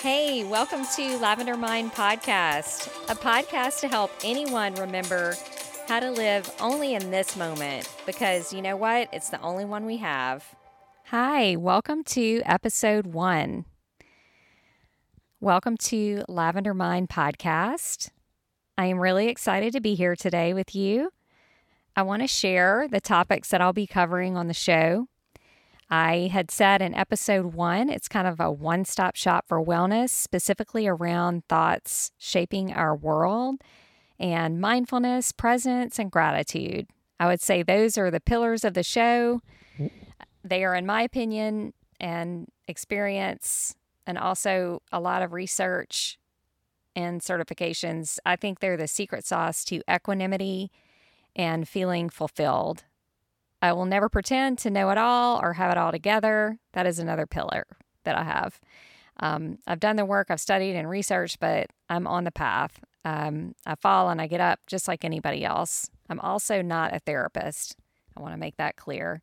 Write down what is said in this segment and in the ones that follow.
Hey, welcome to Lavender Mind Podcast, a podcast to help anyone remember how to live only in this moment because you know what? It's the only one we have. Hi, welcome to episode one. Welcome to Lavender Mind Podcast. I am really excited to be here today with you. I want to share the topics that I'll be covering on the show. I had said in episode one, it's kind of a one stop shop for wellness, specifically around thoughts shaping our world and mindfulness, presence, and gratitude. I would say those are the pillars of the show. They are, in my opinion, and experience, and also a lot of research and certifications. I think they're the secret sauce to equanimity and feeling fulfilled. I will never pretend to know it all or have it all together. That is another pillar that I have. Um, I've done the work, I've studied and researched, but I'm on the path. Um, I fall and I get up just like anybody else. I'm also not a therapist. I want to make that clear.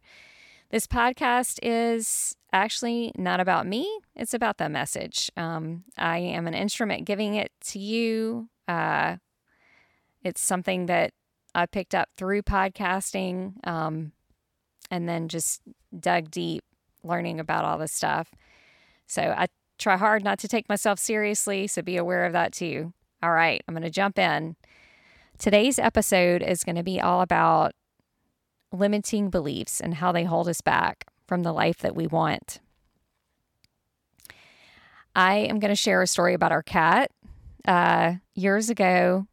This podcast is actually not about me, it's about the message. Um, I am an instrument giving it to you. Uh, it's something that I picked up through podcasting. Um, and then just dug deep learning about all this stuff. So I try hard not to take myself seriously, so be aware of that too. All right, I'm going to jump in. Today's episode is going to be all about limiting beliefs and how they hold us back from the life that we want. I am going to share a story about our cat. Uh, years ago,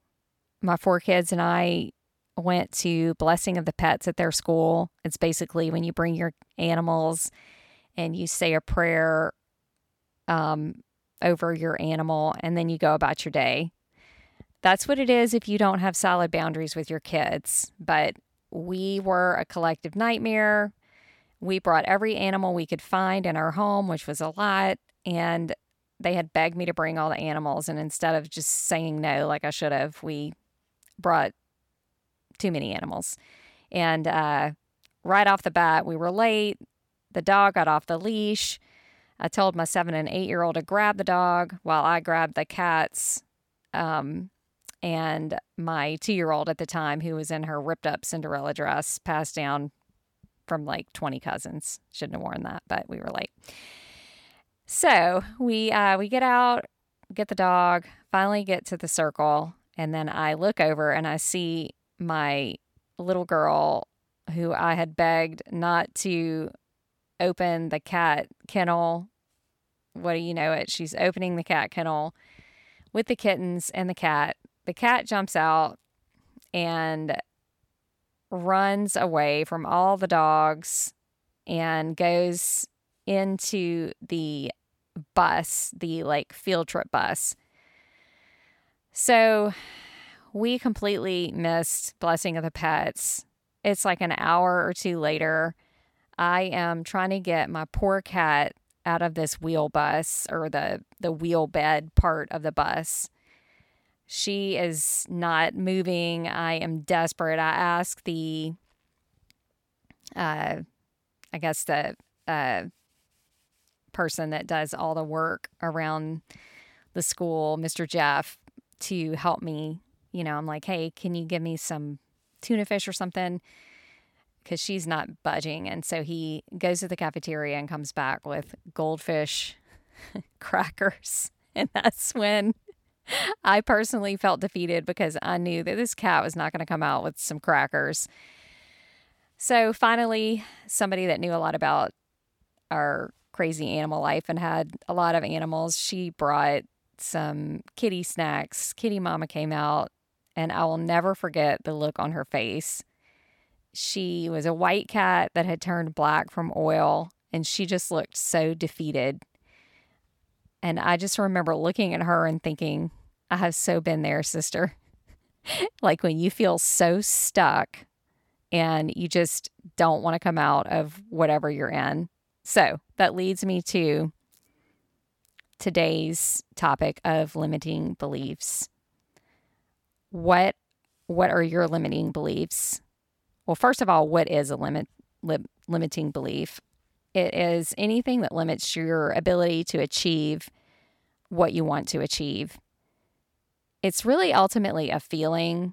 my four kids and I went to Blessing of the Pets at their school. It's basically when you bring your animals and you say a prayer um, over your animal and then you go about your day. That's what it is if you don't have solid boundaries with your kids. But we were a collective nightmare. We brought every animal we could find in our home, which was a lot. And they had begged me to bring all the animals. And instead of just saying no, like I should have, we brought too many animals. And uh, right off the bat, we were late. The dog got off the leash. I told my seven and eight year old to grab the dog while I grabbed the cats. Um, and my two year old at the time, who was in her ripped up Cinderella dress, passed down from like 20 cousins. Shouldn't have worn that, but we were late. So we uh, we get out, get the dog, finally get to the circle, and then I look over and I see my little girl who I had begged not to open the cat kennel. What do you know it? She's opening the cat kennel with the kittens and the cat. The cat jumps out and runs away from all the dogs and goes into the bus, the like field trip bus. So we completely missed Blessing of the Pets. It's like an hour or two later. I am trying to get my poor cat out of this wheel bus or the the wheel bed part of the bus. She is not moving. I am desperate. I ask the uh I guess the uh person that does all the work around the school, Mr. Jeff, to help me you know, I'm like, hey, can you give me some tuna fish or something? Because she's not budging. And so he goes to the cafeteria and comes back with goldfish crackers. And that's when I personally felt defeated because I knew that this cat was not going to come out with some crackers. So finally, somebody that knew a lot about our crazy animal life and had a lot of animals, she brought some kitty snacks. Kitty Mama came out and I will never forget the look on her face. She was a white cat that had turned black from oil, and she just looked so defeated. And I just remember looking at her and thinking, I have so been there, sister. like when you feel so stuck and you just don't want to come out of whatever you're in. So that leads me to today's topic of limiting beliefs what what are your limiting beliefs? Well, first of all, what is a limit li- limiting belief? it is anything that limits your ability to achieve what you want to achieve. It's really ultimately a feeling.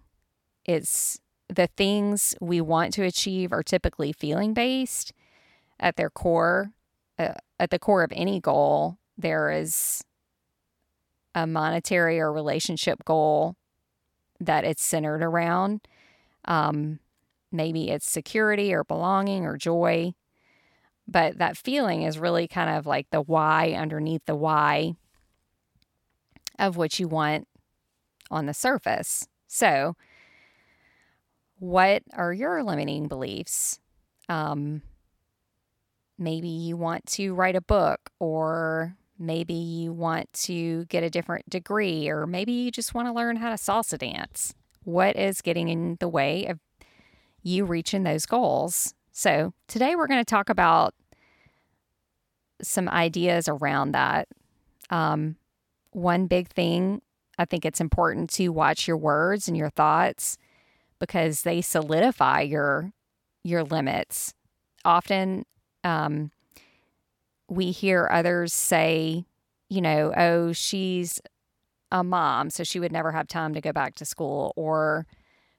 It's the things we want to achieve are typically feeling based at their core. Uh, at the core of any goal, there is a monetary or relationship goal that it's centered around. Um, maybe it's security or belonging or joy. But that feeling is really kind of like the why underneath the why of what you want on the surface. So, what are your limiting beliefs? Um, maybe you want to write a book, or maybe you want to get a different degree, or maybe you just want to learn how to salsa dance. What is getting in the way of you reaching those goals? So, today we're going to talk about some ideas around that. Um, one big thing, I think it's important to watch your words and your thoughts because they solidify your your limits. Often, um, we hear others say, you know, oh, she's a mom, so she would never have time to go back to school, or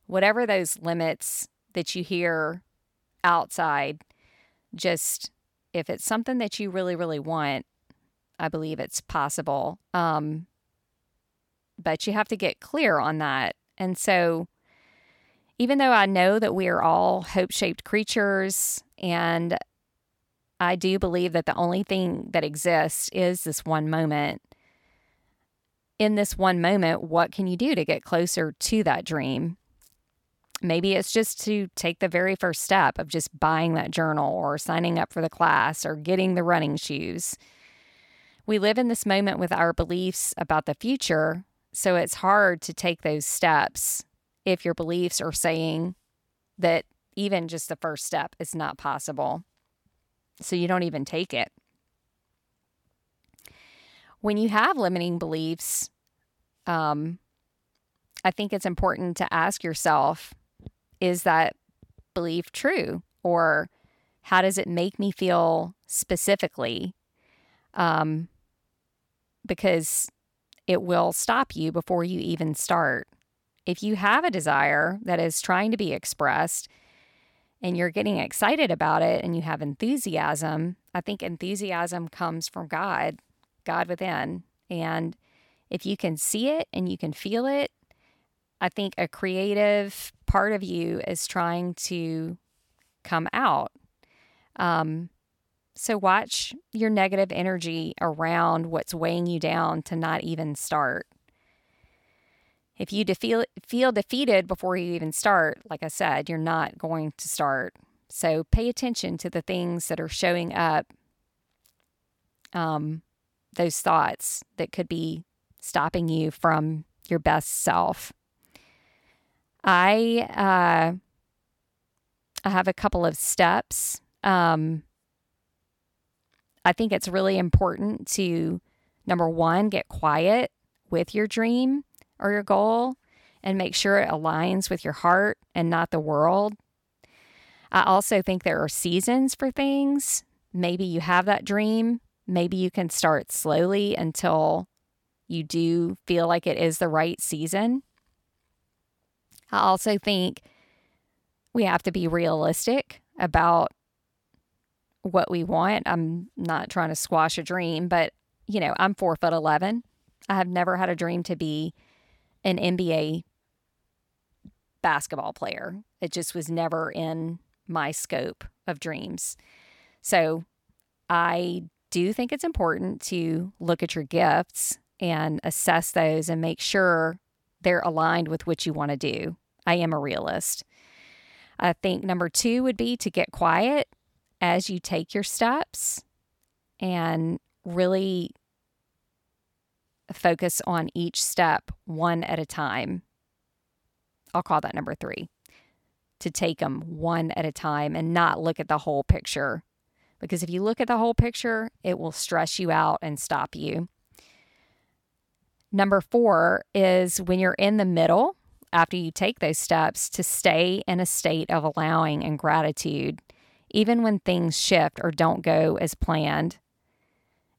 whatever those limits that you hear outside, just if it's something that you really, really want, I believe it's possible. Um, but you have to get clear on that. And so, even though I know that we are all hope shaped creatures, and I do believe that the only thing that exists is this one moment, in this one moment, what can you do to get closer to that dream? Maybe it's just to take the very first step of just buying that journal or signing up for the class or getting the running shoes. We live in this moment with our beliefs about the future, so it's hard to take those steps if your beliefs are saying that even just the first step is not possible. So you don't even take it. When you have limiting beliefs, um, I think it's important to ask yourself is that belief true? Or how does it make me feel specifically? Um, because it will stop you before you even start. If you have a desire that is trying to be expressed and you're getting excited about it and you have enthusiasm, I think enthusiasm comes from God, God within. And if you can see it and you can feel it, I think a creative part of you is trying to come out. Um, so watch your negative energy around what's weighing you down to not even start. If you feel, feel defeated before you even start, like I said, you're not going to start. So pay attention to the things that are showing up, um, those thoughts that could be stopping you from your best self. I uh, I have a couple of steps. Um, I think it's really important to number one get quiet with your dream or your goal and make sure it aligns with your heart and not the world. I also think there are seasons for things. Maybe you have that dream. Maybe you can start slowly until you do feel like it is the right season. I also think we have to be realistic about what we want. I'm not trying to squash a dream, but you know, I'm four foot 11. I have never had a dream to be an NBA basketball player. It just was never in my scope of dreams. So I do think it's important to look at your gifts and assess those and make sure they're aligned with what you want to do. I am a realist. I think number two would be to get quiet as you take your steps and really focus on each step one at a time. I'll call that number three to take them one at a time and not look at the whole picture. Because if you look at the whole picture, it will stress you out and stop you. Number four is when you're in the middle after you take those steps to stay in a state of allowing and gratitude, Even when things shift or don't go as planned,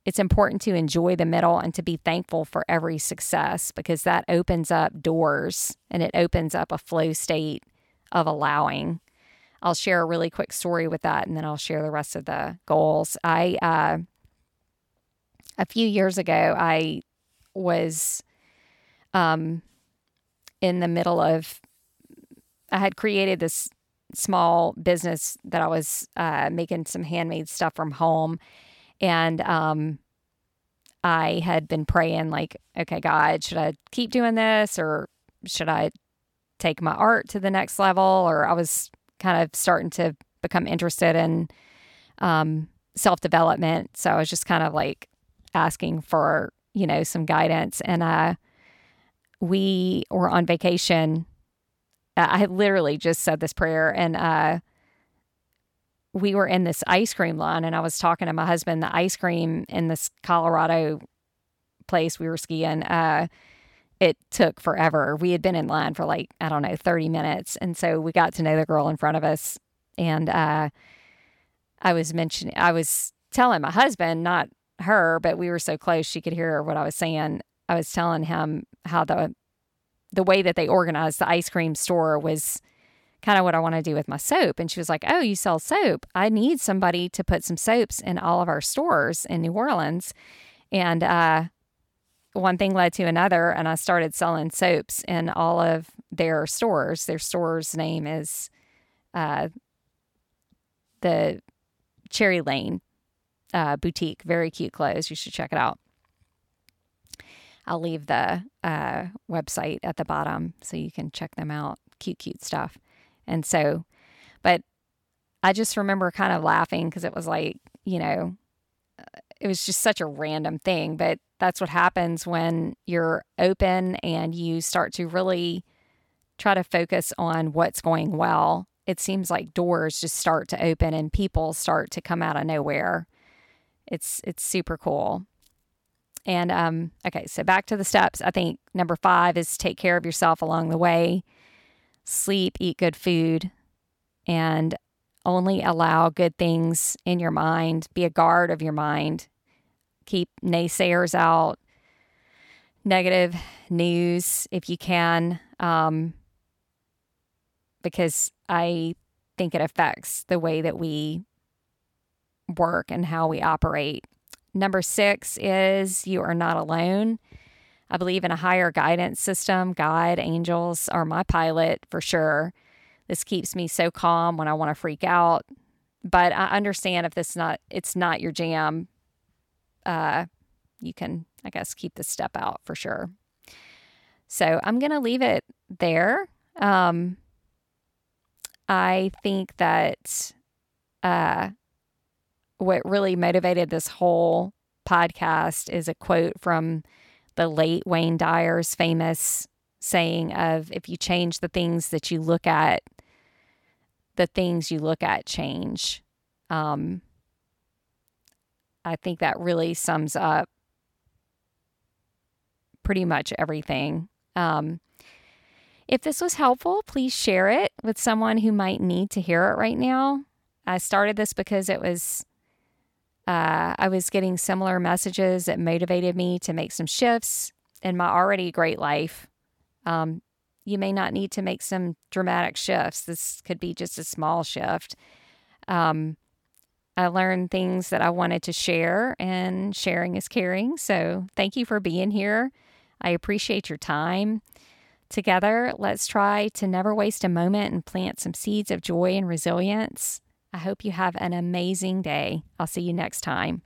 it's important to enjoy the middle and to be thankful for every success because that opens up doors and it opens up a flow state of allowing. I'll share a really quick story with that and then I'll share the rest of the goals. I, uh, a few years ago, I was um, in the middle of, I had created this small business that I was uh, making some handmade stuff from home. And um, I had been praying, like, okay, God, should I keep doing this or should I take my art to the next level? Or I was kind of starting to become interested in um, self development. So I was just kind of like asking for, you know, some guidance. And uh, we were on vacation. I literally just said this prayer and uh, we were in this ice cream line and I was talking to my husband, the ice cream in this Colorado place we were skiing, uh, it took forever. We had been in line for like, I don't know, 30 minutes. And so we got to know the girl in front of us. And uh, I was mentioning, I was telling my husband, not her, but we were so close she could hear what I was saying. I was telling him how the the way that they organized the ice cream store was kind of what I want to do with my soap. And she was like, Oh, you sell soap. I need somebody to put some soaps in all of our stores in New Orleans. And uh, one thing led to another, and I started selling soaps in all of their stores. Their store's name is uh, the Cherry Lane uh, Boutique. Very cute clothes. You should check it out. I'll leave the uh, website at the bottom so you can check them out. Cute, cute stuff. And so, but I just remember kind of laughing because it was like, you know, uh, it was just such a random thing. But that's what happens when you're open and you start to really try to focus on what's going well. It seems like doors just start to open and people start to come out of nowhere. It's it's super cool. And um, okay, so back to the steps. I think number five is take care of yourself along the way sleep, eat good food, and only allow good things in your mind. Be a guard of your mind. Keep naysayers out, negative news if you can, um, because I think it affects the way that we work and how we operate. Number six is you are not alone. I believe in a higher guidance system. God, angels are my pilot for sure. This keeps me so calm when I want to freak out. But I understand if this not it's not your jam, uh, you can I guess keep the step out for sure. So I'm gonna leave it there. Um, I think that uh, what really motivated this whole podcast is a quote from the late Wayne Dyer's famous saying of if you change the things that you look at, the things you look at change. Um, I think that really sums up pretty much everything. Um, if this was helpful, please share it with someone who might need to hear it right now. I started this because it was uh, I was getting similar messages that motivated me to make some shifts in my already great life. Um, you may not need to make some dramatic shifts. This could be just a small shift. Um, I learned things that I wanted to share, and sharing is caring. So, thank you for being here. I appreciate your time. Together, let's try to never waste a moment and plant some seeds of joy and resilience. I hope you have an amazing day. I'll see you next time.